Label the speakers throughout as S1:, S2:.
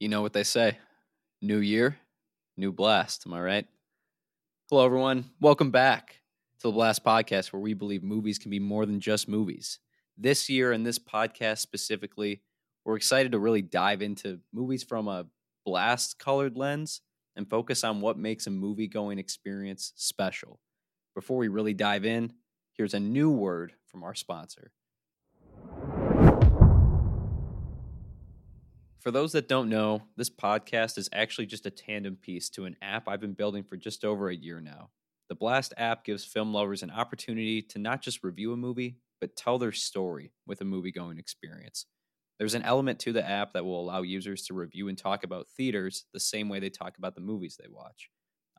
S1: You know what they say new year, new blast. Am I right? Hello, everyone. Welcome back to the Blast Podcast, where we believe movies can be more than just movies. This year, and this podcast specifically, we're excited to really dive into movies from a blast colored lens and focus on what makes a movie going experience special. Before we really dive in, here's a new word from our sponsor. For those that don't know, this podcast is actually just a tandem piece to an app I've been building for just over a year now. The Blast app gives film lovers an opportunity to not just review a movie, but tell their story with a movie going experience. There's an element to the app that will allow users to review and talk about theaters the same way they talk about the movies they watch.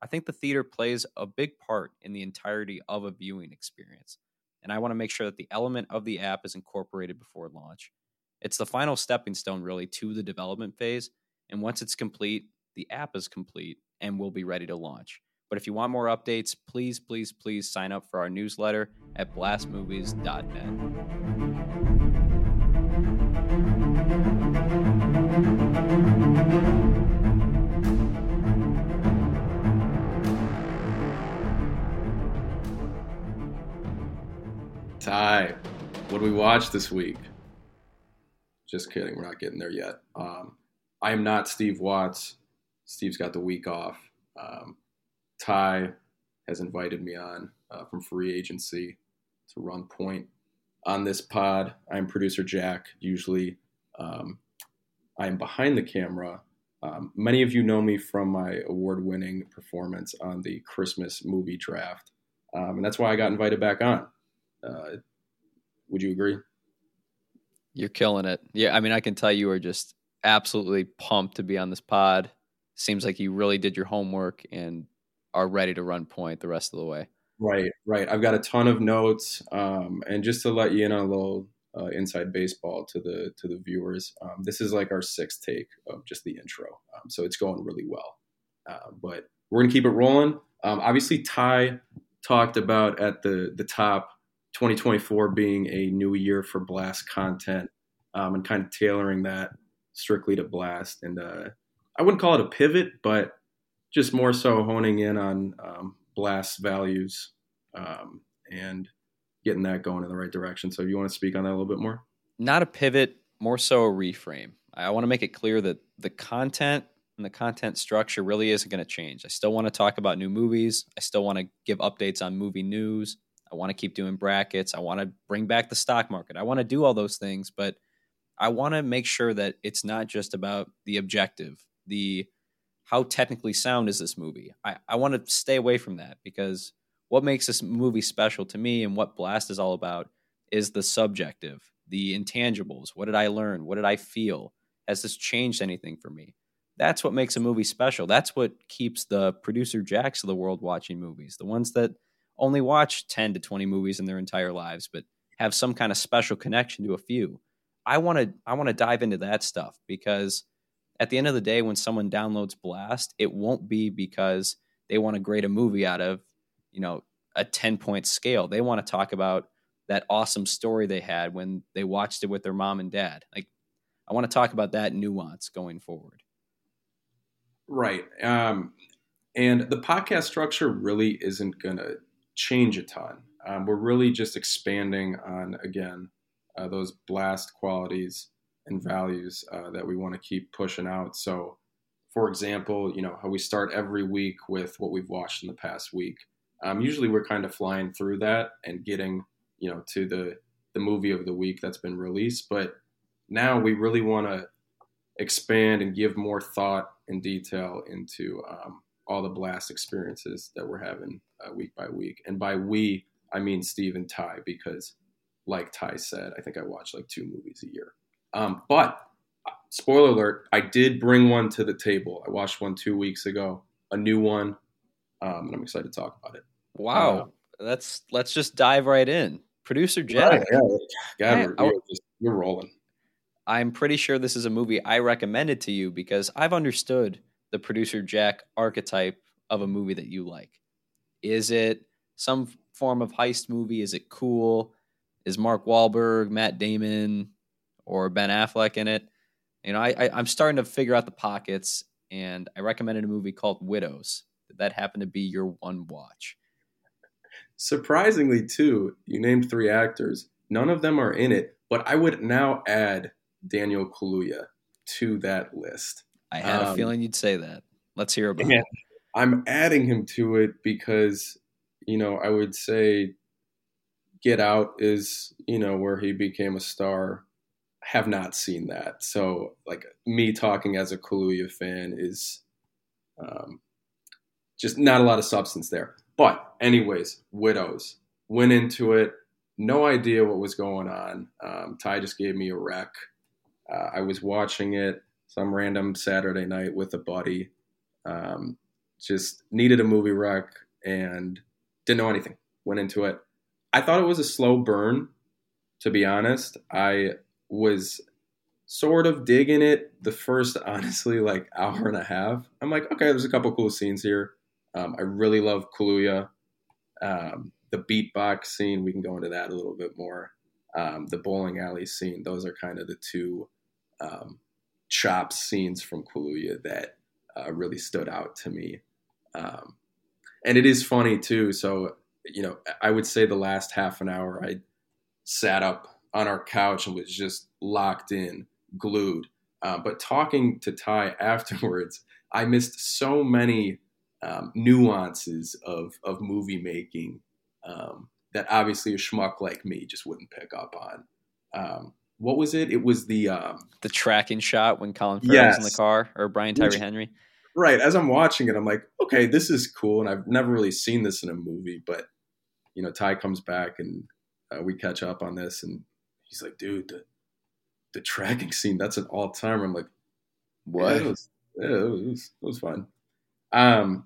S1: I think the theater plays a big part in the entirety of a viewing experience, and I want to make sure that the element of the app is incorporated before launch. It's the final stepping stone, really, to the development phase. And once it's complete, the app is complete and we'll be ready to launch. But if you want more updates, please, please, please sign up for our newsletter at blastmovies.net.
S2: Ty, what do we watch this week? Just kidding, we're not getting there yet. Um, I am not Steve Watts. Steve's got the week off. Um, Ty has invited me on uh, from free agency to run point on this pod. I'm producer Jack. Usually, um, I'm behind the camera. Um, many of you know me from my award winning performance on the Christmas movie draft. Um, and that's why I got invited back on. Uh, would you agree?
S1: You're killing it. Yeah, I mean, I can tell you are just absolutely pumped to be on this pod. Seems like you really did your homework and are ready to run point the rest of the way.
S2: Right, right. I've got a ton of notes, um, and just to let you in on a little uh, inside baseball to the to the viewers, um, this is like our sixth take of just the intro, um, so it's going really well. Uh, but we're gonna keep it rolling. Um, obviously, Ty talked about at the the top 2024 being a new year for Blast content um, and kind of tailoring that strictly to Blast. And uh, I wouldn't call it a pivot, but just more so honing in on um, Blast values um, and getting that going in the right direction. So, you want to speak on that a little bit more?
S1: Not a pivot, more so a reframe. I want to make it clear that the content and the content structure really isn't going to change. I still want to talk about new movies. I still want to give updates on movie news. I want to keep doing brackets. I want to bring back the stock market. I want to do all those things, but I want to make sure that it's not just about the objective, the how technically sound is this movie. I, I want to stay away from that because what makes this movie special to me and what Blast is all about is the subjective, the intangibles. What did I learn? What did I feel? Has this changed anything for me? That's what makes a movie special. That's what keeps the producer jacks of the world watching movies, the ones that only watch 10 to 20 movies in their entire lives, but have some kind of special connection to a few. I want to I want to dive into that stuff because at the end of the day when someone downloads Blast, it won't be because they want to grade a movie out of, you know, a 10 point scale. They want to talk about that awesome story they had when they watched it with their mom and dad. Like I want to talk about that nuance going forward.
S2: Right. Um, and the podcast structure really isn't going to change a ton. Um, we're really just expanding on, again, uh, those blast qualities and values uh, that we want to keep pushing out. So, for example, you know, how we start every week with what we've watched in the past week. Um, usually we're kind of flying through that and getting, you know, to the, the movie of the week that's been released. But now we really want to expand and give more thought and detail into um, all the blast experiences that we're having uh, week by week. And by we, I mean Steve and Ty, because like Ty said, I think I watch like two movies a year. Um, but spoiler alert, I did bring one to the table. I watched one two weeks ago, a new one, um, and I'm excited to talk about it.
S1: Wow, uh, let's let's just dive right in. Producer Jack, right,
S2: yeah, God, we're, just, we're rolling.
S1: I'm pretty sure this is a movie I recommended to you because I've understood the producer Jack archetype of a movie that you like. Is it some form of heist movie? Is it cool? Is Mark Wahlberg, Matt Damon, or Ben Affleck in it? You know, I, I I'm starting to figure out the pockets, and I recommended a movie called Widows. Did that happen to be your one watch?
S2: Surprisingly, too, you named three actors. None of them are in it, but I would now add Daniel Kaluuya to that list.
S1: I had um, a feeling you'd say that. Let's hear about it.
S2: I'm adding him to it because, you know, I would say Get Out is, you know, where he became a star. have not seen that. So, like, me talking as a Kaluuya fan is um, just not a lot of substance there. But, anyways, Widows. Went into it, no idea what was going on. Um, Ty just gave me a rec. Uh, I was watching it some random Saturday night with a buddy. Um, just needed a movie rec and didn't know anything. Went into it. I thought it was a slow burn, to be honest. I was sort of digging it the first, honestly, like hour and a half. I'm like, okay, there's a couple cool scenes here. Um, I really love Kaluuya. Um, the beatbox scene, we can go into that a little bit more. Um, the bowling alley scene, those are kind of the two um, chop scenes from Kaluuya that uh, really stood out to me. Um, and it is funny too. So, you know, I would say the last half an hour I sat up on our couch and was just locked in, glued. Uh, but talking to Ty afterwards, I missed so many um, nuances of, of movie making um, that obviously a schmuck like me just wouldn't pick up on. What was it? It was the um,
S1: the tracking shot when Colin Farrell's yes. in the car or Brian Tyree Henry.
S2: Right. As I'm watching it, I'm like, okay, this is cool, and I've never really seen this in a movie. But you know, Ty comes back and uh, we catch up on this, and he's like, dude, the, the tracking scene that's an all timer. I'm like, what? Yeah, it, was, yeah, it, was, it was fun. Um,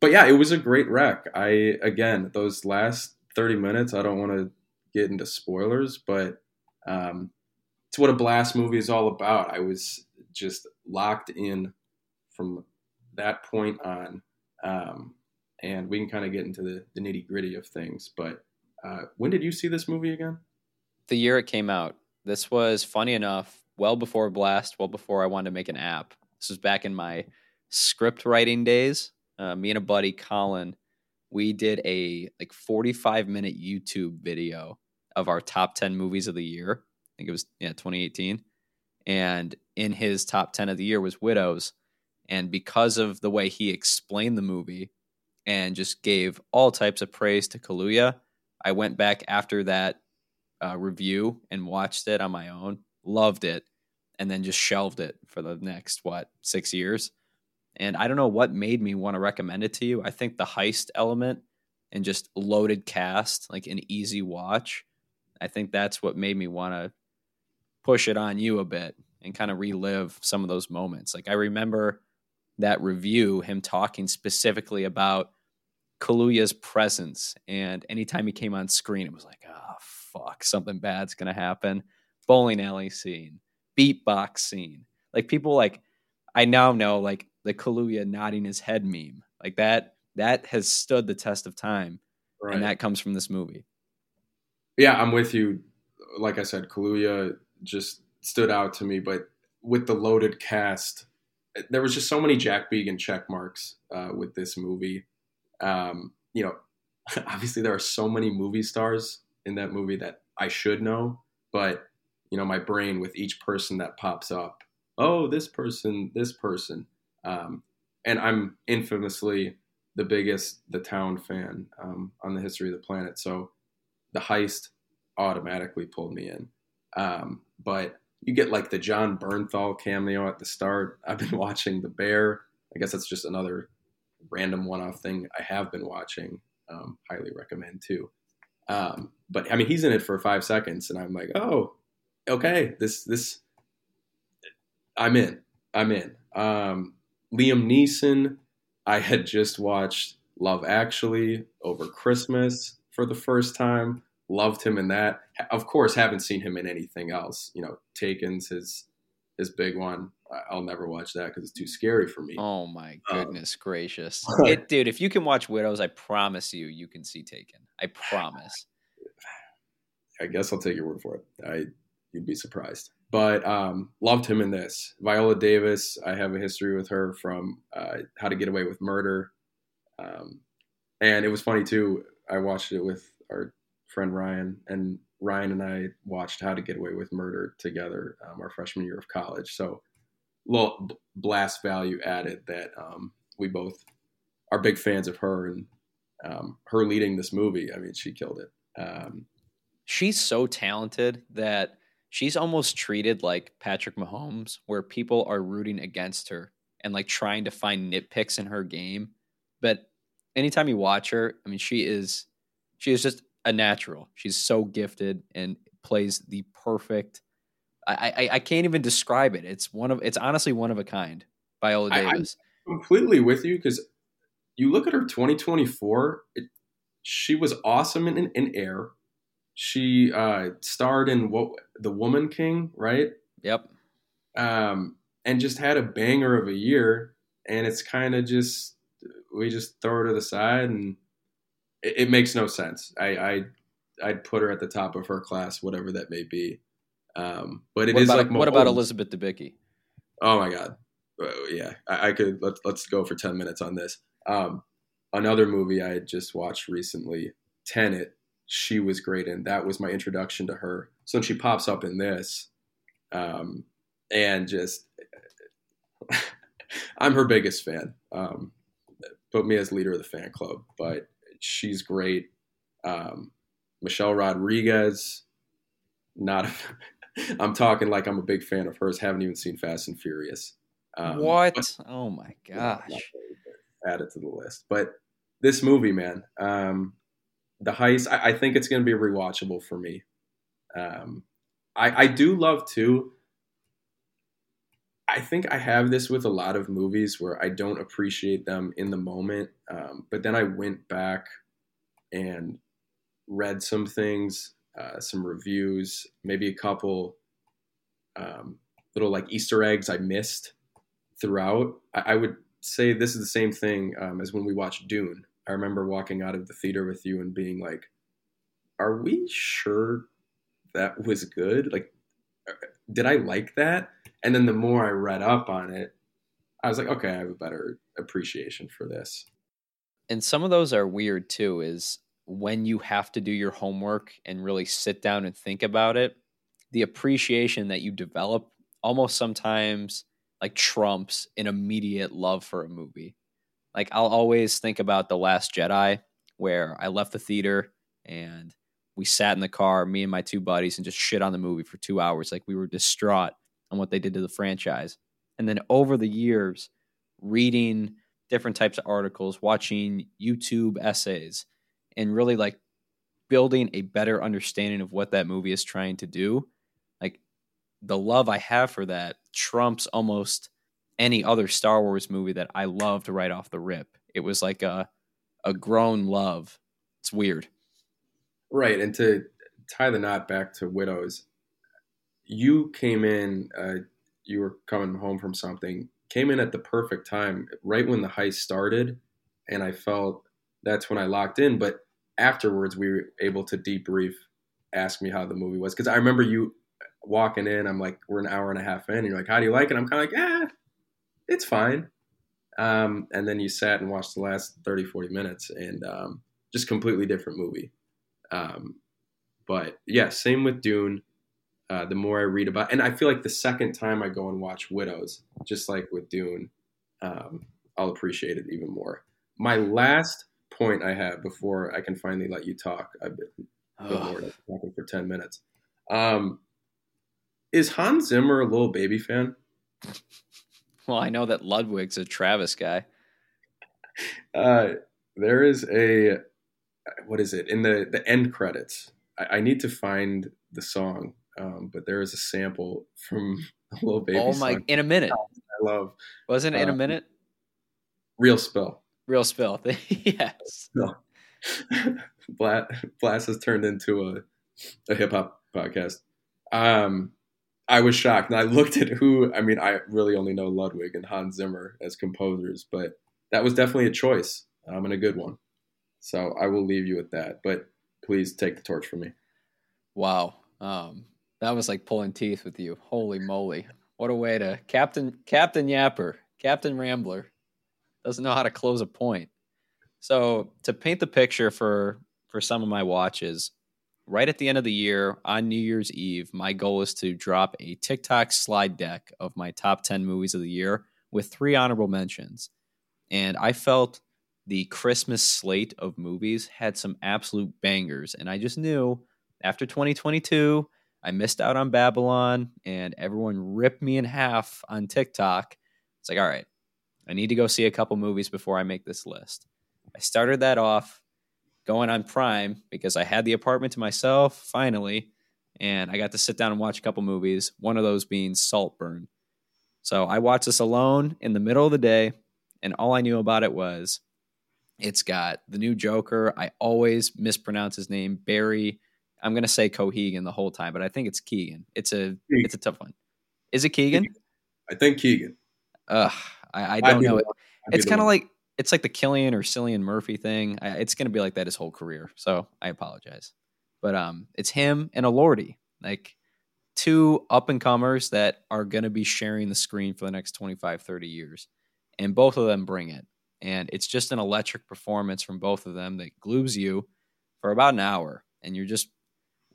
S2: but yeah, it was a great wreck. I again, those last 30 minutes, I don't want to get into spoilers, but um, it's what a blast movie is all about. I was just locked in from that point on. Um, and we can kind of get into the, the nitty gritty of things. But uh, when did you see this movie again?
S1: The year it came out. This was funny enough, well before Blast, well before I wanted to make an app. This was back in my script writing days. Uh, me and a buddy, Colin, we did a like 45 minute YouTube video of our top 10 movies of the year think it was yeah 2018, and in his top 10 of the year was Widows, and because of the way he explained the movie and just gave all types of praise to Kaluuya, I went back after that uh, review and watched it on my own, loved it, and then just shelved it for the next what six years. And I don't know what made me want to recommend it to you. I think the heist element and just loaded cast, like an easy watch. I think that's what made me want to push it on you a bit and kind of relive some of those moments. Like I remember that review, him talking specifically about Kaluuya's presence, and anytime he came on screen, it was like, oh fuck, something bad's gonna happen. Bowling alley scene, beatbox scene, like people like I now know like the Kaluuya nodding his head meme, like that that has stood the test of time, right. and that comes from this movie.
S2: Yeah, I'm with you. Like I said, Kaluuya just stood out to me. But with the loaded cast, there was just so many Jack Began check marks uh, with this movie. Um, you know, obviously there are so many movie stars in that movie that I should know, but you know, my brain with each person that pops up, oh, this person, this person, um, and I'm infamously the biggest The Town fan um, on the history of the planet, so the heist automatically pulled me in. Um, but you get like the Jon Bernthal cameo at the start. I've been watching The Bear. I guess that's just another random one-off thing I have been watching. Um, highly recommend too. Um, but I mean, he's in it for five seconds, and I'm like, oh, okay, this this, I'm in. I'm in. Um, Liam Neeson. I had just watched Love Actually over Christmas for the first time loved him in that. Of course, haven't seen him in anything else. You know, Taken's his his big one. I'll never watch that because it's too scary for me.
S1: Oh my um, goodness um, gracious, it, dude! If you can watch Widows, I promise you, you can see Taken. I promise.
S2: I guess I'll take your word for it. I you'd be surprised. but um, loved him in this. Viola Davis, I have a history with her from uh, How to Get Away with Murder, um, and it was funny too. I watched it with our friend Ryan, and Ryan and I watched How to Get Away with Murder together um, our freshman year of college. So, little blast value added that um, we both are big fans of her and um, her leading this movie. I mean, she killed it. Um,
S1: she's so talented that she's almost treated like Patrick Mahomes, where people are rooting against her and like trying to find nitpicks in her game. But anytime you watch her, I mean, she is she is just a natural. She's so gifted and plays the perfect. I, I, I can't even describe it. It's one of it's honestly one of a kind. Viola Davis.
S2: I, I'm completely with you because you look at her 2024. It, she was awesome in, in, in Air. She uh, starred in what The Woman King, right?
S1: Yep.
S2: Um, and just had a banger of a year. And it's kind of just we just throw her to the side and it, it makes no sense. I, I I'd put her at the top of her class, whatever that may be. Um, but it
S1: what
S2: is
S1: about,
S2: like
S1: what about Elizabeth Debicki?
S2: Oh my god, uh, yeah, I, I, could let's let's go for ten minutes on this. Um, another movie I had just watched recently, Tenet. She was great and That was my introduction to her. So she pops up in this, um, and just I'm her biggest fan. Um, put me as leader of the fan club, but she's great. Um, Michelle Rodriguez, not. i I'm talking like I'm a big fan of hers. Haven't even seen Fast and Furious.
S1: Um, what? But, oh my gosh!
S2: Add it to the list. But this movie, man, um, the heist. I, I think it's going to be rewatchable for me. Um, I, I do love too. I think I have this with a lot of movies where I don't appreciate them in the moment, um, but then I went back and read some things, uh, some reviews, maybe a couple um, little like Easter eggs I missed throughout. I, I would say this is the same thing um, as when we watched Dune. I remember walking out of the theater with you and being like, "Are we sure that was good? Like, uh, did I like that?" And then the more I read up on it, I was like, okay, I have a better appreciation for this.
S1: And some of those are weird too, is when you have to do your homework and really sit down and think about it, the appreciation that you develop almost sometimes like trumps an immediate love for a movie. Like I'll always think about The Last Jedi, where I left the theater and we sat in the car, me and my two buddies, and just shit on the movie for two hours. Like we were distraught on what they did to the franchise. And then over the years, reading different types of articles, watching YouTube essays, and really like building a better understanding of what that movie is trying to do. Like the love I have for that trumps almost any other Star Wars movie that I loved right off the rip. It was like a a grown love. It's weird.
S2: Right. And to tie the knot back to Widows, you came in, uh, you were coming home from something, came in at the perfect time, right when the heist started, and I felt that's when I locked in. But afterwards, we were able to debrief, ask me how the movie was, because I remember you walking in. I'm like, we're an hour and a half in, and you're like, how do you like it? I'm kind of like, yeah, it's fine. Um, and then you sat and watched the last 30, 40 minutes, and um, just completely different movie. Um, but yeah, same with Dune uh, the more I read about, and I feel like the second time I go and watch Widows, just like with Dune, um, I'll appreciate it even more. My last point I have before I can finally let you talk, I've been oh. talking for ten minutes. Um, is Hans Zimmer a Lil Baby fan?
S1: Well, I know that Ludwig's a Travis guy.
S2: Uh, there is a what is it in the the end credits? I, I need to find the song um, but there is a sample from a Lil Baby.
S1: Oh my! In a minute.
S2: I love.
S1: Wasn't it in a uh, minute?
S2: Real spill.
S1: Real spill. yes. No.
S2: Blast, Blast has turned into a, a hip hop podcast. Um, I was shocked, and I looked at who. I mean, I really only know Ludwig and Hans Zimmer as composers, but that was definitely a choice, um, and a good one. So I will leave you with that. But please take the torch from me.
S1: Wow. Um, That was like pulling teeth with you. Holy moly. What a way to Captain Captain Yapper, Captain Rambler doesn't know how to close a point. So, to paint the picture for for some of my watches, right at the end of the year on New Year's Eve, my goal is to drop a TikTok slide deck of my top 10 movies of the year with three honorable mentions. And I felt the Christmas slate of movies had some absolute bangers. And I just knew after 2022, I missed out on Babylon and everyone ripped me in half on TikTok. It's like, all right, I need to go see a couple movies before I make this list. I started that off going on Prime because I had the apartment to myself finally, and I got to sit down and watch a couple movies. One of those being Saltburn. So I watched this alone in the middle of the day, and all I knew about it was it's got the new Joker. I always mispronounce his name, Barry. I'm gonna say Cohegan the whole time, but I think it's Keegan. It's a Keegan. it's a tough one. Is it Keegan?
S2: I think Keegan.
S1: Ugh, I, I don't know. It's kind of like it's like the Killian or Cillian Murphy thing. I, it's going to be like that his whole career. So I apologize, but um, it's him and Elordi, like two up and comers that are going to be sharing the screen for the next 25, 30 years, and both of them bring it. And it's just an electric performance from both of them that glues you for about an hour, and you're just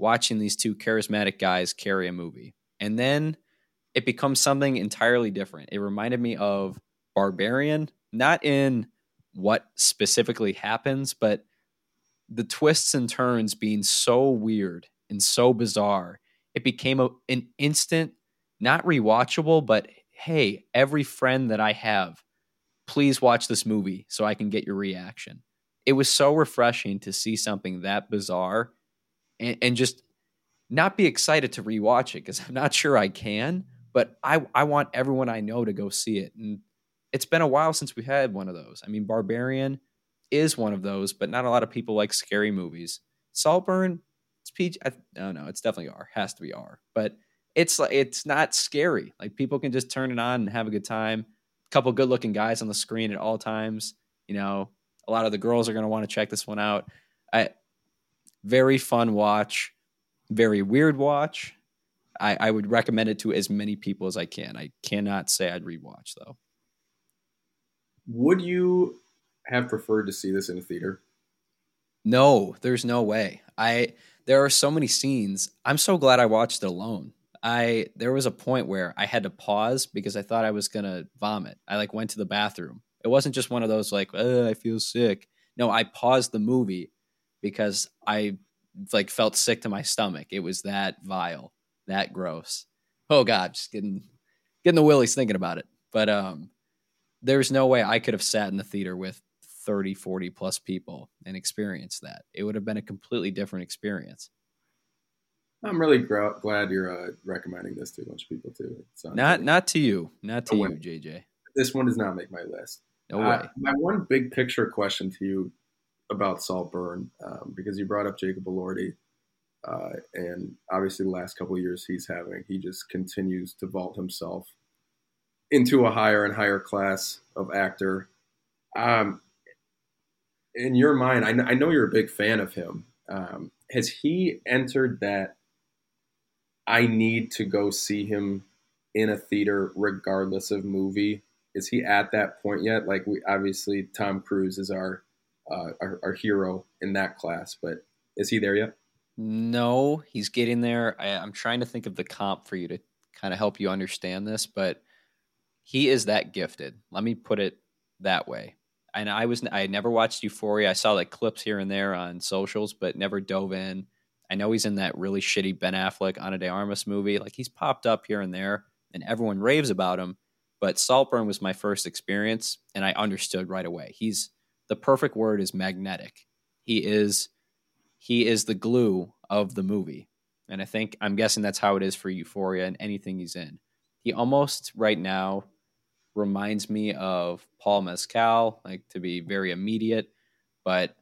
S1: watching these two charismatic guys carry a movie, and then it becomes something entirely different. It reminded me of Barbarian, not in what specifically happens, but the twists and turns being so weird and so bizarre, it became a, an instant, not rewatchable, but hey, every friend that I have, please watch this movie so I can get your reaction. It was so refreshing to see something that bizarre and, and just not be excited to rewatch it because I'm not sure I can, but I, I want everyone I know to go see it. And it's been a while since we had one of those. I mean, Barbarian is one of those, but not a lot of people like scary movies. Saltburn, it's PG. I, no, no, it's definitely R. Has to be R. But it's like it's not scary. Like people can just turn it on and have a good time. A couple good looking guys on the screen at all times. You know, a lot of the girls are going to want to check this one out. I very fun watch, very weird watch. I, I would recommend it to as many people as I can. I cannot say I'd rewatch though.
S2: Would you have preferred to see this in a theater?
S1: No, there's no way. I there are so many scenes. I'm so glad I watched it alone. I there was a point where I had to pause because I thought I was gonna vomit. I like went to the bathroom. It wasn't just one of those like I feel sick. No, I paused the movie because I like felt sick to my stomach. It was that vile, that gross. Oh god, just getting getting the willies thinking about it. But um, there's no way I could have sat in the theater with 30, 40 plus people and experienced that. It would have been a completely different experience.
S2: I'm really glad you're uh, recommending this to a bunch of people too.
S1: Not not to you, not to you, JJ.
S2: This one does not make my list.
S1: No uh, way.
S2: My one big picture question to you about Saltburn, um, because you brought up Jacob Elordi, uh, and obviously the last couple years he's having, he just continues to vault himself into a higher and higher class of actor. Um, in your mind, I, I, know you're a big fan of him. Um, has he entered that I need to go see him in a theater regardless of movie? Is he at that point yet? Like we obviously Tom Cruise is our uh, our, our hero in that class, but is he there yet?
S1: No, he's getting there. I, I'm trying to think of the comp for you to kind of help you understand this, but he is that gifted. Let me put it that way. And I was I never watched Euphoria. I saw like clips here and there on socials, but never dove in. I know he's in that really shitty Ben Affleck Ana de Armas movie. Like he's popped up here and there, and everyone raves about him. But Saltburn was my first experience, and I understood right away. He's the perfect word is magnetic. He is he is the glue of the movie, and I think I'm guessing that's how it is for Euphoria and anything he's in. He almost right now reminds me of Paul Mescal, like to be very immediate, but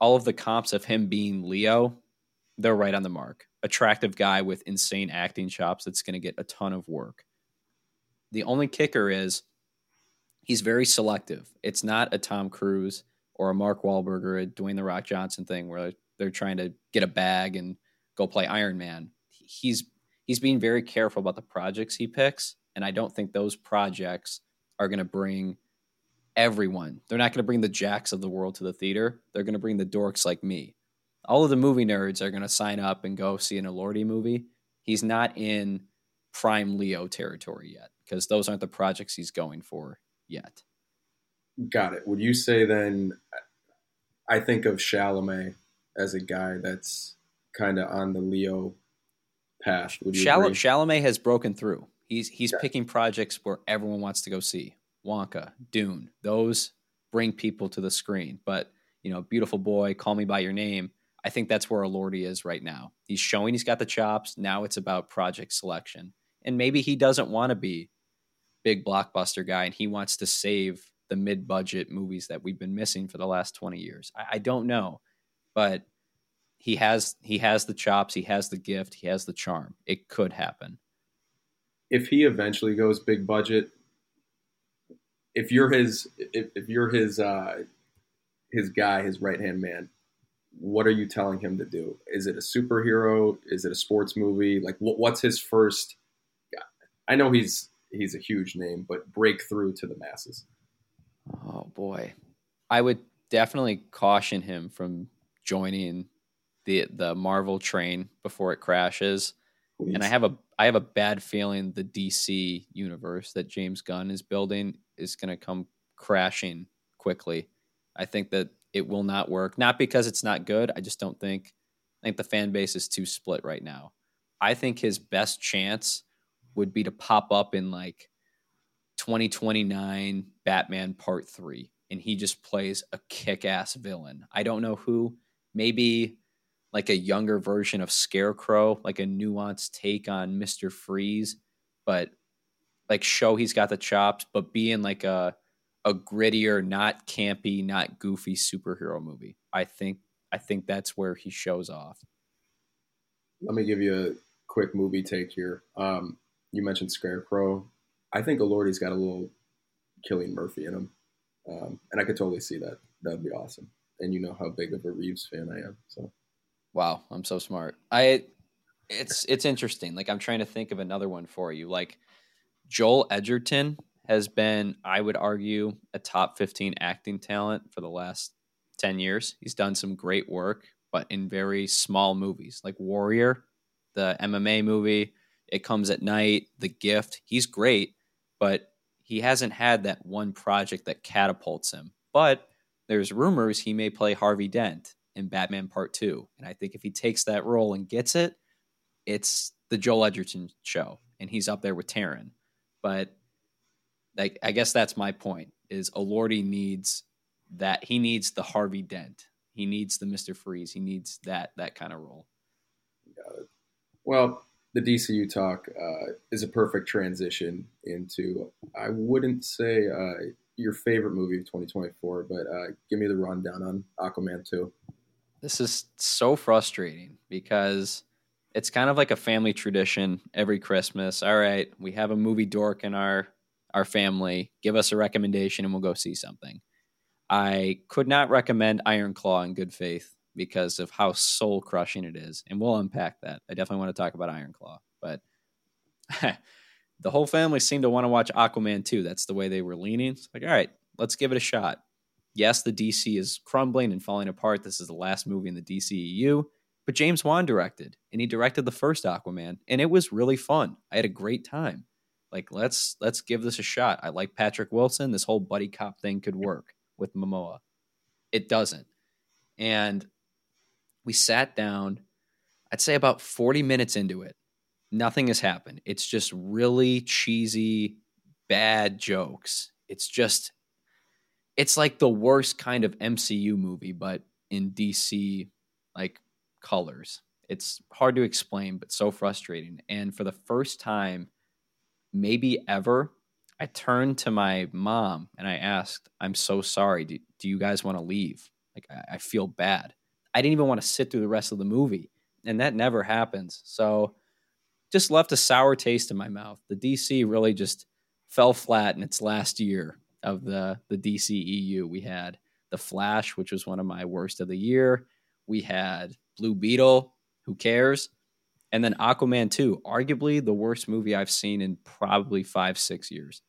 S1: all of the comps of him being Leo, they're right on the mark. Attractive guy with insane acting chops that's going to get a ton of work. The only kicker is he's very selective. It's not a Tom Cruise or a Mark Wahlberg or a Dwayne the Rock Johnson thing where they're trying to get a bag and go play Iron Man. He's he's being very careful about the projects he picks, and I don't think those projects are going to bring everyone. They're not going to bring the jacks of the world to the theater. They're going to bring the dorks like me. All of the movie nerds are going to sign up and go see an Elordi movie. He's not in prime Leo territory yet because those aren't the projects he's going for yet.
S2: Got it. Would you say then? I think of Chalamet as a guy that's kind of on the Leo path. Would you
S1: Chal- Chalamet has broken through. He's he's picking projects where everyone wants to go see. Wonka, Dune, those bring people to the screen. But you know, Beautiful Boy, Call Me by Your Name. I think that's where Elordi is right now. He's showing he's got the chops. Now it's about project selection, and maybe he doesn't want to be big blockbuster guy, and he wants to save the mid-budget movies that we've been missing for the last twenty years. I, I don't know, but he has he has the chops, he has the gift, he has the charm. It could happen.
S2: if he eventually goes big budget, if you're his if, if you're his uh, his guy, his right hand man, what are you telling him to do? Is it a superhero? Is it a sports movie? Like what, what's his first? I know he's he's a huge name, but breakthrough to the masses.
S1: Oh boy. I would definitely caution him from joining the the Marvel train before it crashes. And I have a I have a bad feeling the DC universe that James Gunn is building is going to come crashing quickly. I think that it will not work. Not because it's not good. I just don't think I think the fan base is too split right now. I think his best chance would be to pop up in like 2029 Batman Part 3 and he just plays a kick-ass villain. I don't know who, maybe like a younger version of Scarecrow, like a nuanced take on Mr. Freeze, but like show he's got the chops, but be in like a a grittier, not campy, not goofy superhero movie. I think I think that's where he shows off.
S2: Let me give you a quick movie take here. Um, you mentioned Scarecrow. I think Elordi's got a little Cillian Murphy in him, um, and I could totally see that. That'd be awesome. And you know how big of a Reeves fan I am, so
S1: Wow, I'm so smart. I it's it's interesting. Like I'm trying to think of another one for you. Like Joel Edgerton has been, I would argue, a top 15 acting talent for the last 10 years. He's done some great work, but in very small movies like Warrior, the MMA movie, It Comes at Night, The Gift. He's great, but he hasn't had that one project that catapults him. But there's rumors he may play Harvey Dent in Batman Part 2. And I think if he takes that role and gets it, it's the Joel Edgerton show and he's up there with Taryn. But like I guess that's my point is Elordi needs that he needs the Harvey Dent. He needs the Mr. Freeze. He needs that that kind of role.
S2: Well, the DCU talk uh, is a perfect transition into, I wouldn't say uh, your favorite movie of 2024, but uh, give me the rundown on Aquaman 2.
S1: This is so frustrating because it's kind of like a family tradition every Christmas. All right, we have a movie dork in our our family. Give us a recommendation and we'll go see something. I could not recommend Iron Claw in good faith because of how soul crushing it is. And we'll unpack that. I definitely want to talk about Iron Claw. But the whole family seemed to want to watch Aquaman 2. That's the way they were leaning. It's like, all right, let's give it a shot. Yes, the DC is crumbling and falling apart. This is the last movie in the DCEU. But James Wan directed, and he directed the first Aquaman, and it was really fun. I had a great time. Like, let's let's give this a shot. I like Patrick Wilson. This whole buddy cop thing could work with Momoa. It doesn't. And we sat down, I'd say about 40 minutes into it. Nothing has happened. It's just really cheesy, bad jokes. It's just, it's like the worst kind of MCU movie, but in DC, like colors. It's hard to explain, but so frustrating. And for the first time, maybe ever, I turned to my mom and I asked, I'm so sorry. Do, do you guys want to leave? Like, I, I feel bad. I didn't even want to sit through the rest of the movie. And that never happens. So just left a sour taste in my mouth. The DC really just fell flat in its last year of the, the DCEU. We had The Flash, which was one of my worst of the year. We had Blue Beetle, who cares? And then Aquaman 2, arguably the worst movie I've seen in probably five, six years.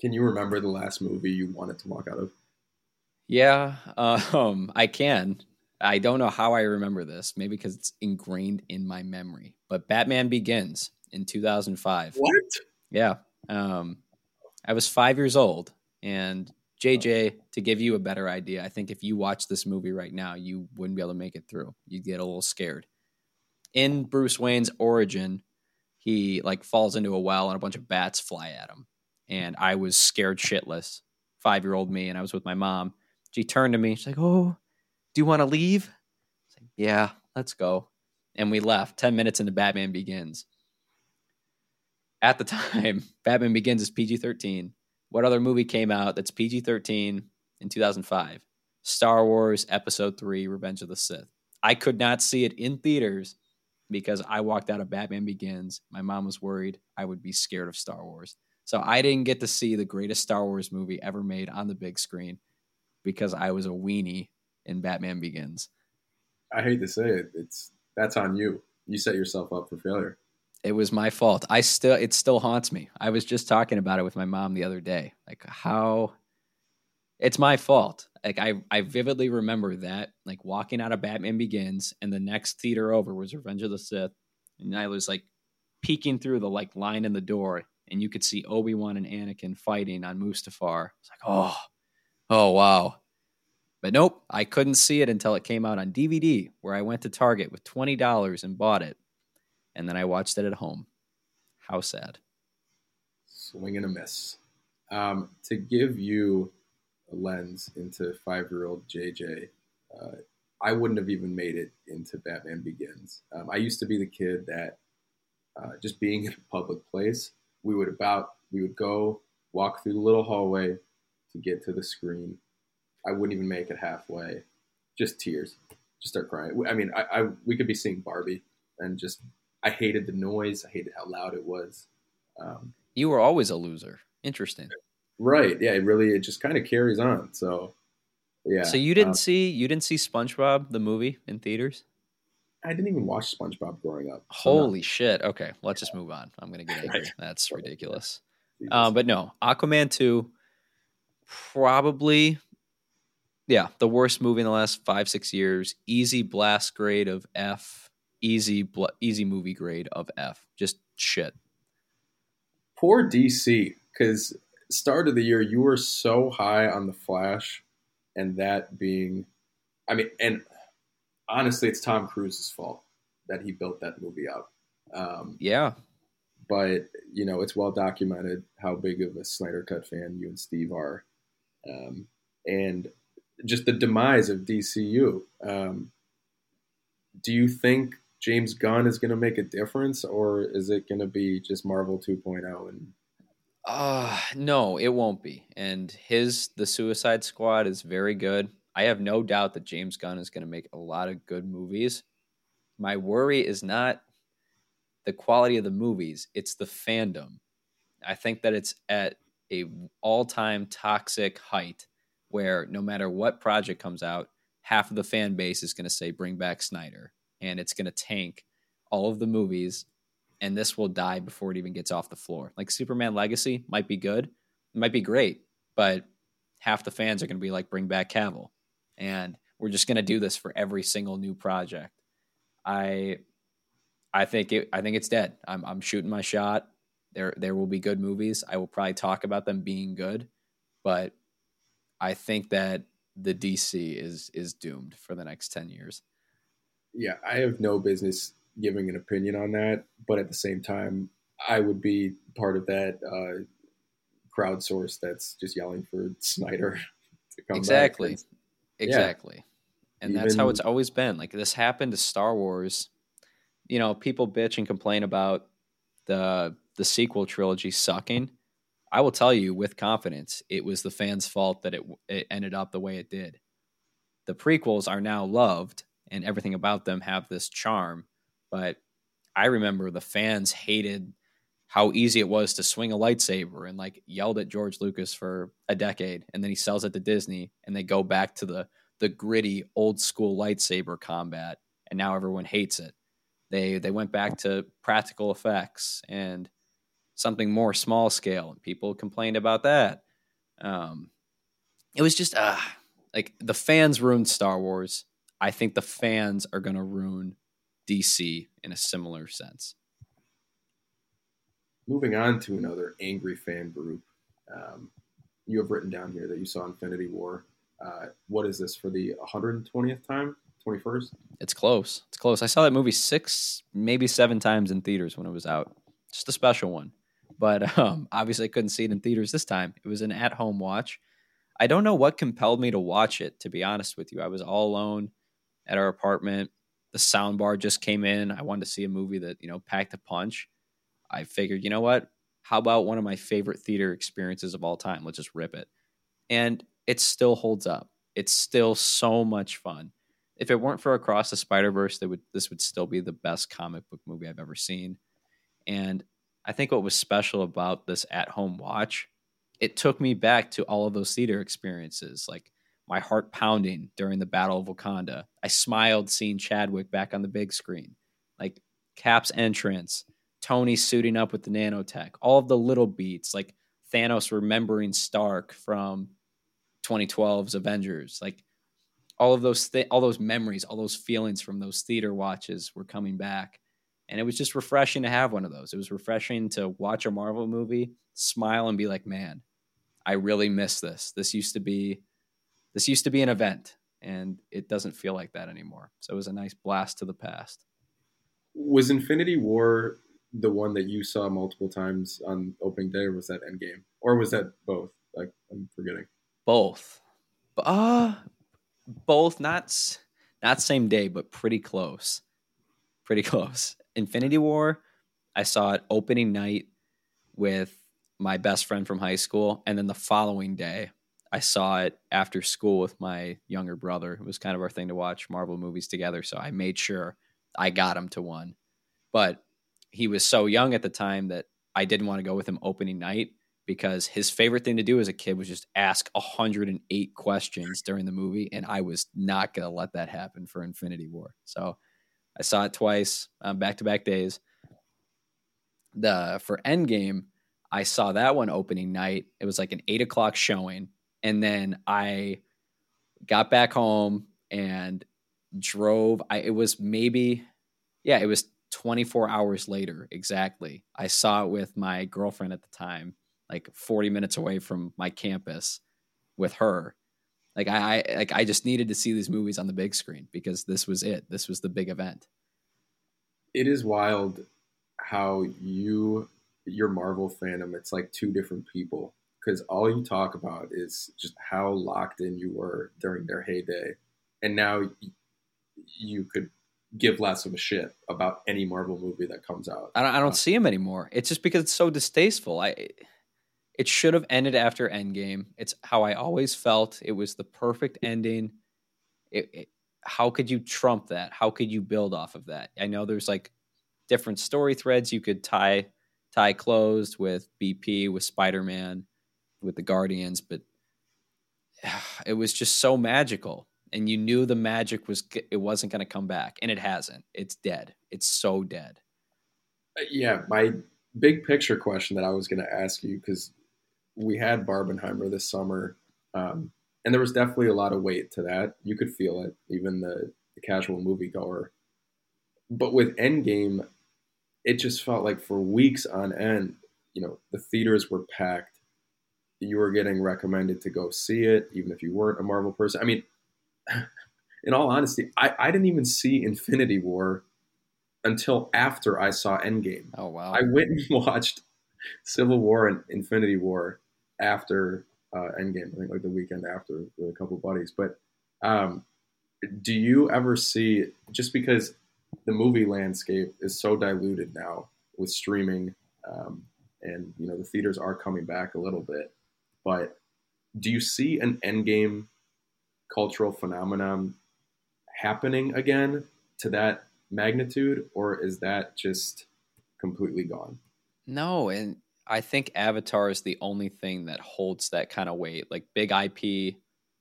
S2: Can you remember the last movie you wanted to walk out of?
S1: Yeah, um, I can. I don't know how I remember this. Maybe because it's ingrained in my memory. But Batman Begins in 2005.
S2: What?
S1: Yeah. Um, I was five years old, and JJ, to give you a better idea, I think if you watch this movie right now, you wouldn't be able to make it through. You'd get a little scared. In Bruce Wayne's origin, he like falls into a well and a bunch of bats fly at him. And I was scared shitless, five year old me, and I was with my mom. She turned to me, she's like, Oh, do you want to leave? Like, yeah, let's go. And we left 10 minutes into Batman Begins. At the time, Batman Begins is PG 13. What other movie came out that's PG 13 in 2005? Star Wars Episode 3 Revenge of the Sith. I could not see it in theaters because I walked out of Batman Begins. My mom was worried I would be scared of Star Wars. So I didn't get to see the greatest Star Wars movie ever made on the big screen because I was a weenie in Batman Begins.
S2: I hate to say it, it's that's on you. You set yourself up for failure.
S1: It was my fault. I still it still haunts me. I was just talking about it with my mom the other day. Like how it's my fault. Like I I vividly remember that like walking out of Batman Begins and the next theater over was Revenge of the Sith and I was like peeking through the like line in the door and you could see Obi-Wan and Anakin fighting on Mustafar. It's like, "Oh. Oh wow." But nope, I couldn't see it until it came out on DVD, where I went to Target with $20 and bought it. And then I watched it at home. How sad.
S2: Swing and a miss. Um, to give you a lens into five year old JJ, uh, I wouldn't have even made it into Batman Begins. Um, I used to be the kid that uh, just being in a public place, we would about we would go walk through the little hallway to get to the screen I wouldn't even make it halfway. Just tears. Just start crying. I mean, I, I we could be seeing Barbie and just I hated the noise. I hated how loud it was. Um,
S1: you were always a loser. Interesting.
S2: Right. Yeah. It really it just kind of carries on. So yeah.
S1: So you didn't uh, see you didn't see SpongeBob the movie in theaters?
S2: I didn't even watch SpongeBob growing up.
S1: So Holy no. shit! Okay, let's just move on. I'm gonna get angry. That's ridiculous. Um, but no, Aquaman two, probably yeah, the worst movie in the last five six years. Easy blast grade of F. Easy bl- easy movie grade of F. Just shit.
S2: Poor DC, because start of the year you were so high on the Flash, and that being, I mean, and honestly, it's Tom Cruise's fault that he built that movie up.
S1: Um, yeah,
S2: but you know it's well documented how big of a Snyder Cut fan you and Steve are, um, and just the demise of DCU. Um, do you think James Gunn is going to make a difference, or is it going to be just Marvel 2.0? And
S1: uh, no, it won't be. And his The Suicide Squad is very good. I have no doubt that James Gunn is going to make a lot of good movies. My worry is not the quality of the movies; it's the fandom. I think that it's at a all-time toxic height where no matter what project comes out, half of the fan base is going to say bring back Snyder, and it's going to tank all of the movies, and this will die before it even gets off the floor. Like Superman Legacy might be good, might be great, but half the fans are going to be like bring back Cavill, and we're just going to do this for every single new project. I I think it I think it's dead. I'm I'm shooting my shot. There there will be good movies. I will probably talk about them being good, but I think that the DC is is doomed for the next 10 years.
S2: Yeah, I have no business giving an opinion on that, but at the same time, I would be part of that uh, crowdsource that's just yelling for Snyder
S1: to come exactly. back. Exactly. Yeah. And Even, that's how it's always been. Like this happened to Star Wars. You know, people bitch and complain about the the sequel trilogy sucking. I will tell you with confidence, it was the fans' fault that it, it ended up the way it did. The prequels are now loved, and everything about them have this charm. But I remember the fans hated how easy it was to swing a lightsaber and like yelled at George Lucas for a decade, and then he sells it to Disney, and they go back to the the gritty old school lightsaber combat, and now everyone hates it. They they went back to practical effects and something more small scale, and people complained about that. Um, it was just uh, like the fans ruined Star Wars. I think the fans are going to ruin DC in a similar sense.
S2: Moving on to another angry fan group. Um, you have written down here that you saw Infinity War. Uh, what is this for the 120th time? 21st?
S1: It's close. It's close. I saw that movie six, maybe seven times in theaters when it was out. Just a special one. But um, obviously, I couldn't see it in theaters this time. It was an at home watch. I don't know what compelled me to watch it, to be honest with you. I was all alone at our apartment. The sound bar just came in. I wanted to see a movie that, you know, packed a punch. I figured, you know what? How about one of my favorite theater experiences of all time? Let's just rip it. And it still holds up. It's still so much fun. If it weren't for Across the Spider Verse, would this would still be the best comic book movie I've ever seen. And I think what was special about this at home watch it took me back to all of those theater experiences, like my heart pounding during the Battle of Wakanda. I smiled seeing Chadwick back on the big screen, like Cap's entrance, Tony suiting up with the nanotech, all of the little beats, like Thanos remembering Stark from 2012's Avengers, like all of those th- all those memories, all those feelings from those theater watches were coming back. And it was just refreshing to have one of those. It was refreshing to watch a Marvel movie, smile and be like, "Man, I really miss this. This used to be this used to be an event and it doesn't feel like that anymore. So it was a nice blast to the past.
S2: Was Infinity War the one that you saw multiple times on opening day or was that Endgame? Or was that both? Like I'm forgetting.
S1: Both. Uh both not not same day but pretty close. Pretty close. Infinity War I saw it opening night with my best friend from high school. And then the following day, I saw it after school with my younger brother. It was kind of our thing to watch Marvel movies together. So I made sure I got him to one. But he was so young at the time that I didn't want to go with him opening night because his favorite thing to do as a kid was just ask 108 questions during the movie. And I was not going to let that happen for Infinity War. So I saw it twice, back to back days. The for Endgame, I saw that one opening night. It was like an eight o'clock showing. And then I got back home and drove. I it was maybe yeah, it was 24 hours later exactly. I saw it with my girlfriend at the time, like 40 minutes away from my campus with her. Like I, I like I just needed to see these movies on the big screen because this was it. This was the big event.
S2: It is wild how you your Marvel fandom, it's like two different people because all you talk about is just how locked in you were during their heyday, and now you could give less of a shit about any Marvel movie that comes out.
S1: I don't, I don't uh, see him anymore. It's just because it's so distasteful. I it should have ended after Endgame. It's how I always felt. It was the perfect ending. It, it, how could you trump that? How could you build off of that? I know there's like different story threads you could tie tie closed with BP, with Spider Man, with the Guardians, but it was just so magical. And you knew the magic was it wasn't going to come back, and it hasn't. It's dead. It's so dead.
S2: Uh, yeah, my big picture question that I was going to ask you because we had Barbenheimer this summer, um, and there was definitely a lot of weight to that. You could feel it, even the, the casual moviegoer. But with Endgame, it just felt like for weeks on end, you know, the theaters were packed. You were getting recommended to go see it, even if you weren't a Marvel person. I mean, in all honesty, I, I didn't even see Infinity War until after I saw Endgame.
S1: Oh wow!
S2: I went and watched Civil War and Infinity War after uh, Endgame. I think like the weekend after with a couple buddies. But um, do you ever see just because the movie landscape is so diluted now with streaming, um, and you know the theaters are coming back a little bit. But do you see an endgame cultural phenomenon happening again to that magnitude, or is that just completely gone?
S1: No, and I think Avatar is the only thing that holds that kind of weight, like big IP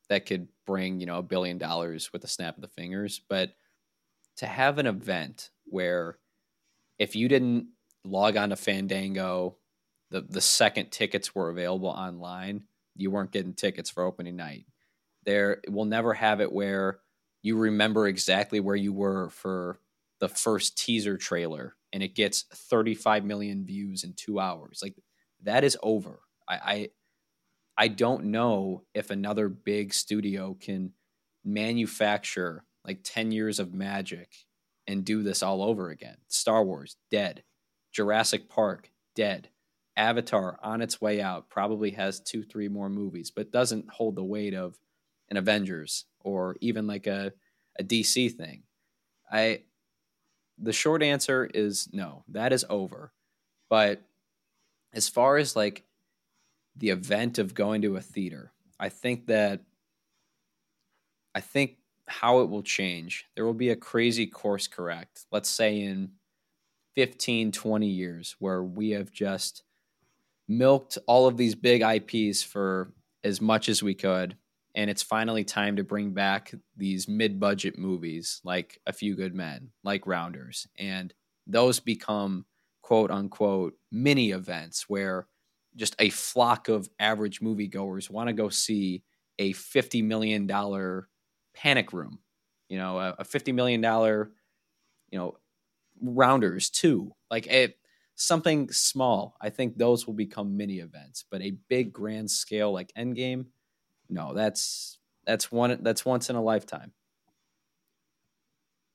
S1: that could bring you know a billion dollars with a snap of the fingers, but to have an event where if you didn't log on to Fandango the the second tickets were available online, you weren't getting tickets for opening night. There we'll never have it where you remember exactly where you were for the first teaser trailer and it gets 35 million views in two hours. Like that is over. I, I I don't know if another big studio can manufacture like 10 years of magic and do this all over again. Star Wars, dead. Jurassic Park, dead. Avatar on its way out probably has two, three more movies, but doesn't hold the weight of an Avengers or even like a, a DC thing. I the short answer is no, that is over. But as far as like the event of going to a theater, I think that I think how it will change. There will be a crazy course correct. Let's say in 15, 20 years where we have just milked all of these big IPs for as much as we could. And it's finally time to bring back these mid budget movies like A Few Good Men, like Rounders. And those become quote unquote mini events where just a flock of average moviegoers want to go see a $50 million panic room, you know, a, $50 million, you know, Rounders too. Like it, something small. I think those will become mini events, but a big grand scale like Endgame, no, that's that's one that's once in a lifetime.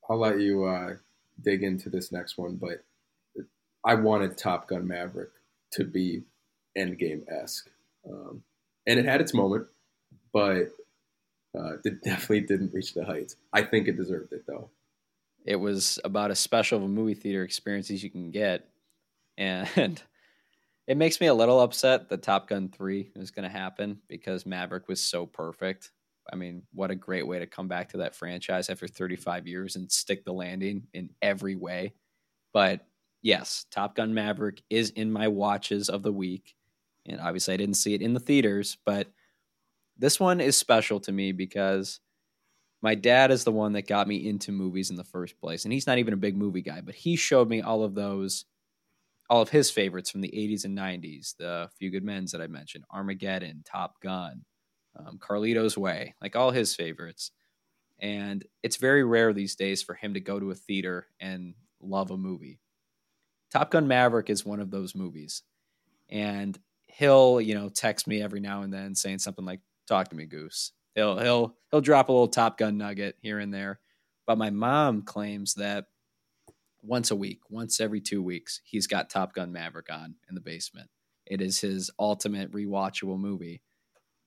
S2: I'll let you uh, dig into this next one, but I wanted Top Gun Maverick to be Endgame esque, um, and it had its moment, but uh, it definitely didn't reach the heights. I think it deserved it though.
S1: It was about as special of a movie theater experience as you can get and it makes me a little upset that Top Gun 3 is going to happen because Maverick was so perfect. I mean, what a great way to come back to that franchise after 35 years and stick the landing in every way. But yes, Top Gun Maverick is in my watches of the week. And obviously, I didn't see it in the theaters, but this one is special to me because my dad is the one that got me into movies in the first place. And he's not even a big movie guy, but he showed me all of those all of his favorites from the 80s and 90s, the Few Good Men's that I mentioned, Armageddon, Top Gun, um, Carlito's Way, like all his favorites. And it's very rare these days for him to go to a theater and love a movie. Top Gun Maverick is one of those movies. And he'll, you know, text me every now and then saying something like, talk to me, Goose. He'll he'll he'll drop a little Top Gun nugget here and there. But my mom claims that once a week, once every two weeks, he's got Top Gun Maverick on in the basement. It is his ultimate rewatchable movie.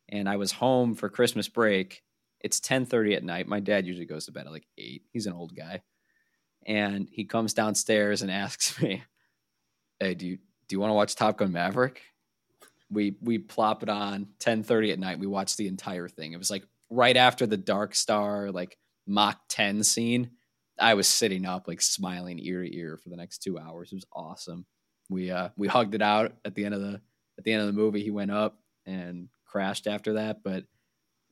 S1: And I was home for Christmas break. It's 10:30 at night. My dad usually goes to bed at like 8. He's an old guy. And he comes downstairs and asks me, "Hey, do you do you want to watch Top Gun Maverick?" We we plop it on 10:30 at night. We watch the entire thing. It was like right after the Dark Star like Mach 10 scene I was sitting up like smiling ear to ear for the next two hours. It was awesome. We uh we hugged it out at the end of the at the end of the movie. He went up and crashed after that, but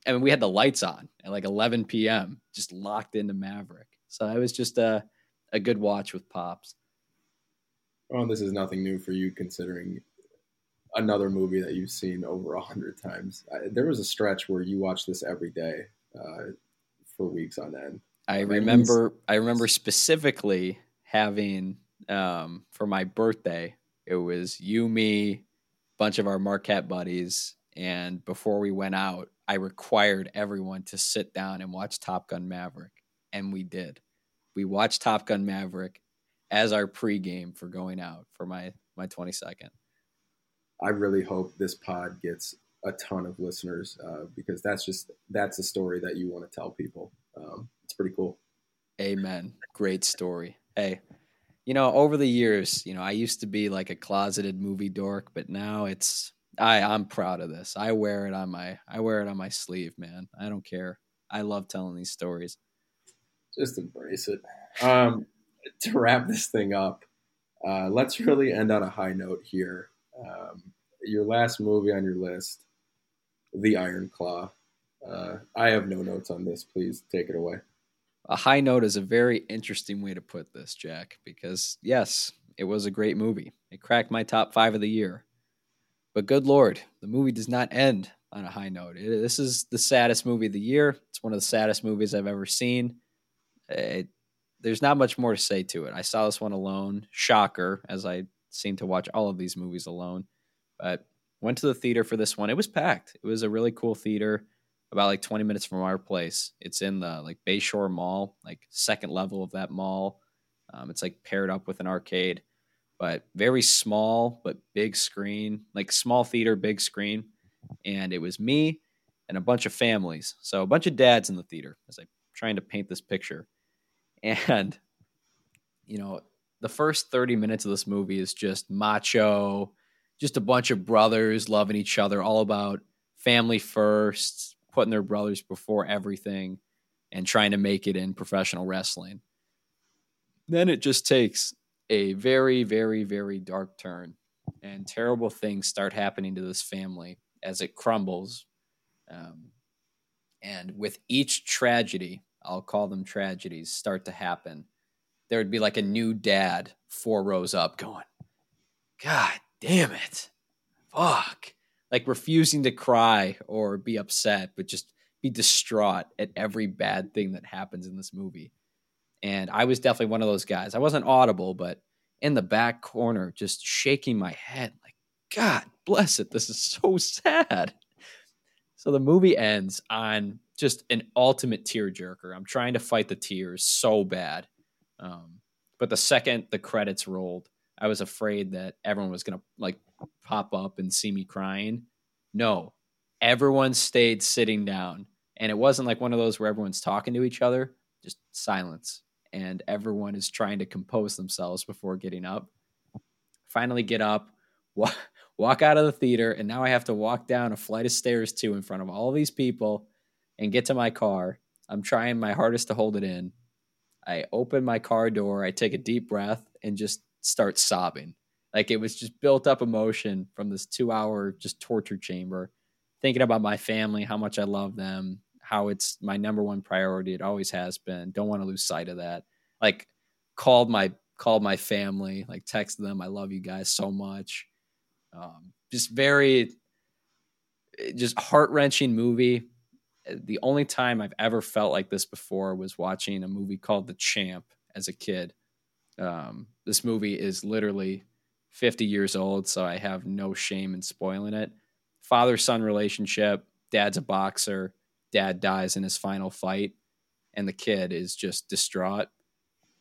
S1: I mean we had the lights on at like 11 p.m. just locked into Maverick. So it was just a a good watch with pops.
S2: Oh, this is nothing new for you considering another movie that you've seen over a hundred times. I, there was a stretch where you watched this every day uh, for weeks on end.
S1: I remember I remember specifically having um, for my birthday. It was you, me, a bunch of our Marquette buddies, and before we went out, I required everyone to sit down and watch Top Gun Maverick, and we did. We watched Top Gun Maverick as our pregame for going out for my my twenty second.
S2: I really hope this pod gets a ton of listeners uh, because that's just that's a story that you want to tell people. Um, it's pretty cool.
S1: Amen. Great story. Hey, you know, over the years, you know, I used to be like a closeted movie dork, but now it's I I'm proud of this. I wear it on my I wear it on my sleeve, man. I don't care. I love telling these stories.
S2: Just embrace it. Um, to wrap this thing up, uh, let's really end on a high note here. Um, your last movie on your list, The Iron Claw. Uh, I have no notes on this. Please take it away.
S1: a high note is a very interesting way to put this, Jack, because yes, it was a great movie. It cracked my top five of the year. But good Lord, the movie does not end on a high note. It, this is the saddest movie of the year. It's one of the saddest movies I've ever seen. It, there's not much more to say to it. I saw this one alone. Shocker, as I seem to watch all of these movies alone. But went to the theater for this one. It was packed. It was a really cool theater about like 20 minutes from our place. It's in the like Bayshore Mall, like second level of that mall. Um, it's like paired up with an arcade, but very small but big screen, like small theater, big screen. And it was me and a bunch of families. So a bunch of dads in the theater as I'm trying to paint this picture. And you know, the first 30 minutes of this movie is just macho, just a bunch of brothers loving each other, all about family first, putting their brothers before everything, and trying to make it in professional wrestling. Then it just takes a very, very, very dark turn, and terrible things start happening to this family as it crumbles. Um, and with each tragedy, I'll call them tragedies, start to happen there would be like a new dad four rows up going, God damn it. Fuck. Like refusing to cry or be upset, but just be distraught at every bad thing that happens in this movie. And I was definitely one of those guys. I wasn't audible, but in the back corner, just shaking my head, like, God bless it. This is so sad. So the movie ends on just an ultimate tearjerker. I'm trying to fight the tears so bad. Um, but the second the credits rolled, I was afraid that everyone was gonna like pop up and see me crying. No, everyone stayed sitting down, and it wasn't like one of those where everyone's talking to each other. Just silence, and everyone is trying to compose themselves before getting up. Finally, get up, walk, walk out of the theater, and now I have to walk down a flight of stairs too in front of all these people and get to my car. I'm trying my hardest to hold it in, I open my car door, I take a deep breath, and just start sobbing. Like it was just built up emotion from this two hour just torture chamber, thinking about my family, how much I love them, how it's my number one priority. It always has been. Don't want to lose sight of that. Like called my called my family, like texted them, I love you guys so much. Um, just very just heart wrenching movie the only time I've ever felt like this before was watching a movie called The Champ as a kid. Um, this movie is literally 50 years old, so I have no shame in spoiling it. Father son relationship, dad's a boxer, dad dies in his final fight, and the kid is just distraught.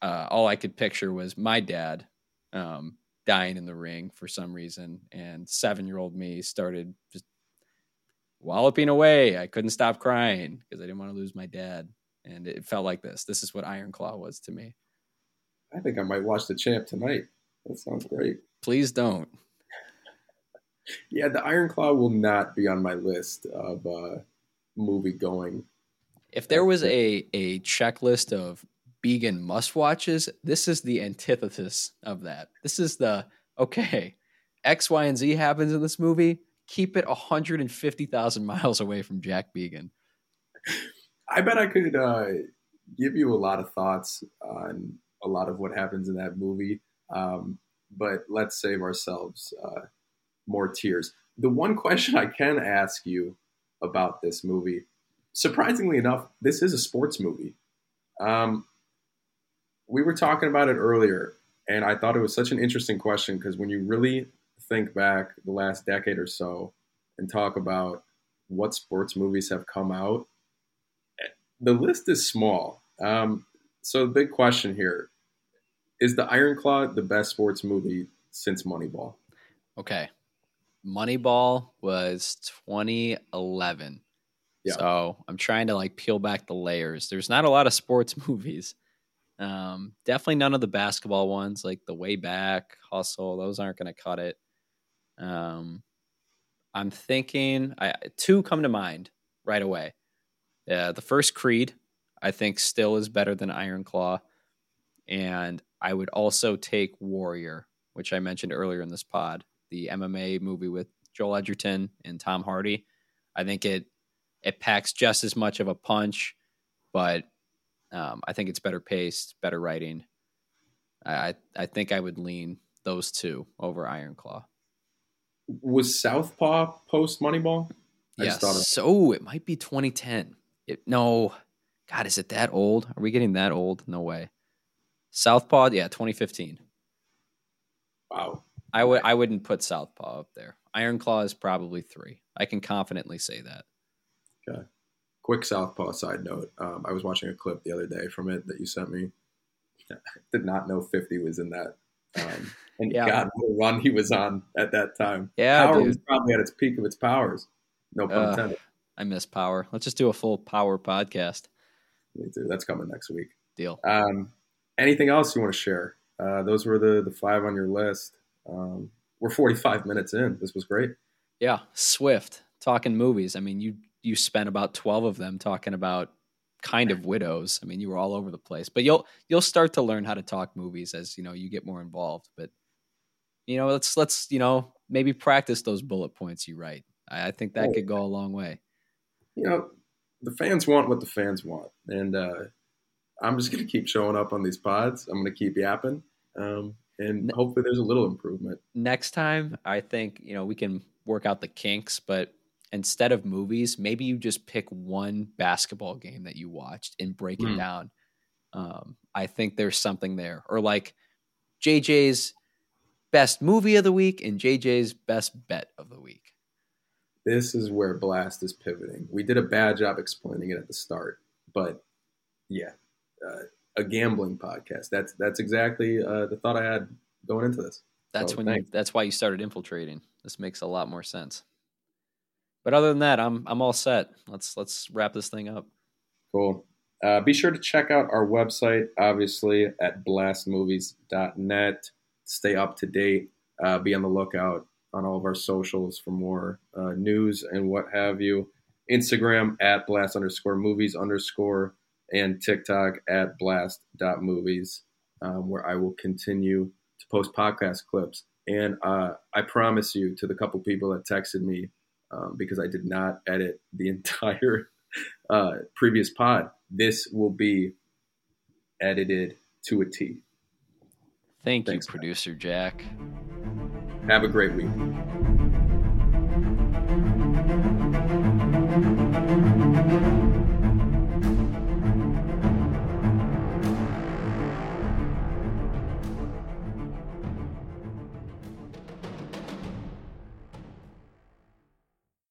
S1: Uh, all I could picture was my dad um, dying in the ring for some reason, and seven year old me started just walloping away. I couldn't stop crying because I didn't want to lose my dad. And it felt like this. This is what Iron Claw was to me.
S2: I think I might watch the champ tonight. That sounds great.
S1: Please don't.
S2: yeah, the Iron Claw will not be on my list of uh, movie going.
S1: If there was a a checklist of vegan must watches, this is the antithesis of that. This is the okay, X, Y, and Z happens in this movie keep it 150,000 miles away from Jack Began.
S2: I bet I could uh, give you a lot of thoughts on a lot of what happens in that movie, um, but let's save ourselves uh, more tears. The one question I can ask you about this movie, surprisingly enough, this is a sports movie. Um, we were talking about it earlier, and I thought it was such an interesting question because when you really think back the last decade or so and talk about what sports movies have come out, the list is small. Um, so, the big question here is the Iron Claw the best sports movie since Moneyball?
S1: Okay. Moneyball was 2011. Yeah. So I'm trying to like peel back the layers. There's not a lot of sports movies. Um, definitely none of the basketball ones, like the way back, hustle. Those aren't going to cut it. Um, I'm thinking I, two come to mind right away. Uh, the first Creed, I think, still is better than Iron Claw, and I would also take Warrior, which I mentioned earlier in this pod, the MMA movie with Joel Edgerton and Tom Hardy. I think it it packs just as much of a punch, but Um, I think it's better paced, better writing. I I think I would lean those two over Iron Claw.
S2: Was Southpaw post Moneyball?
S1: Yes. So it might be 2010. It, no, God, is it that old? Are we getting that old? No way. Southpaw, yeah, 2015.
S2: Wow.
S1: I would I wouldn't put Southpaw up there. Iron Claw is probably three. I can confidently say that.
S2: Okay. Quick Southpaw side note. Um, I was watching a clip the other day from it that you sent me. I did not know 50 was in that. Um, and yeah. God, what a run he was on at that time.
S1: Yeah,
S2: Power dude. was probably at its peak of its powers. No pun uh, intended.
S1: I miss Power. Let's just do a full Power podcast.
S2: Me too. That's coming next week.
S1: Deal.
S2: Um, anything else you want to share? Uh, those were the the five on your list. Um, we're 45 minutes in. This was great.
S1: Yeah, Swift talking movies. I mean, you you spent about 12 of them talking about kind of widows. I mean, you were all over the place. But you'll you'll start to learn how to talk movies as, you know, you get more involved. But you know, let's let's, you know, maybe practice those bullet points you write. I, I think that oh, could go a long way.
S2: You know, the fans want what the fans want. And uh I'm just going to keep showing up on these pods. I'm going to keep yapping. Um, and hopefully there's a little improvement.
S1: Next time, I think, you know, we can work out the kinks, but instead of movies, maybe you just pick one basketball game that you watched and break mm. it hmm. down. Um, I think there's something there. Or like JJ's best movie of the week and JJ's best bet of the week.
S2: This is where Blast is pivoting. We did a bad job explaining it at the start, but yeah, uh, a gambling podcast. That's that's exactly uh, the thought I had going into this.
S1: That's so, when you, that's why you started infiltrating. This makes a lot more sense. But other than that, I'm I'm all set. Let's let's wrap this thing up.
S2: Cool. Uh, be sure to check out our website, obviously at blastmovies.net. Stay up to date. Uh, be on the lookout on all of our socials for more uh, news and what have you. Instagram at blast underscore movies underscore and TikTok at blast.movies, um, where I will continue to post podcast clips. And uh, I promise you to the couple people that texted me, um, because I did not edit the entire uh, previous pod, this will be edited to a
S1: T. Thank Thanks, you, producer Jack.
S2: Have a great week.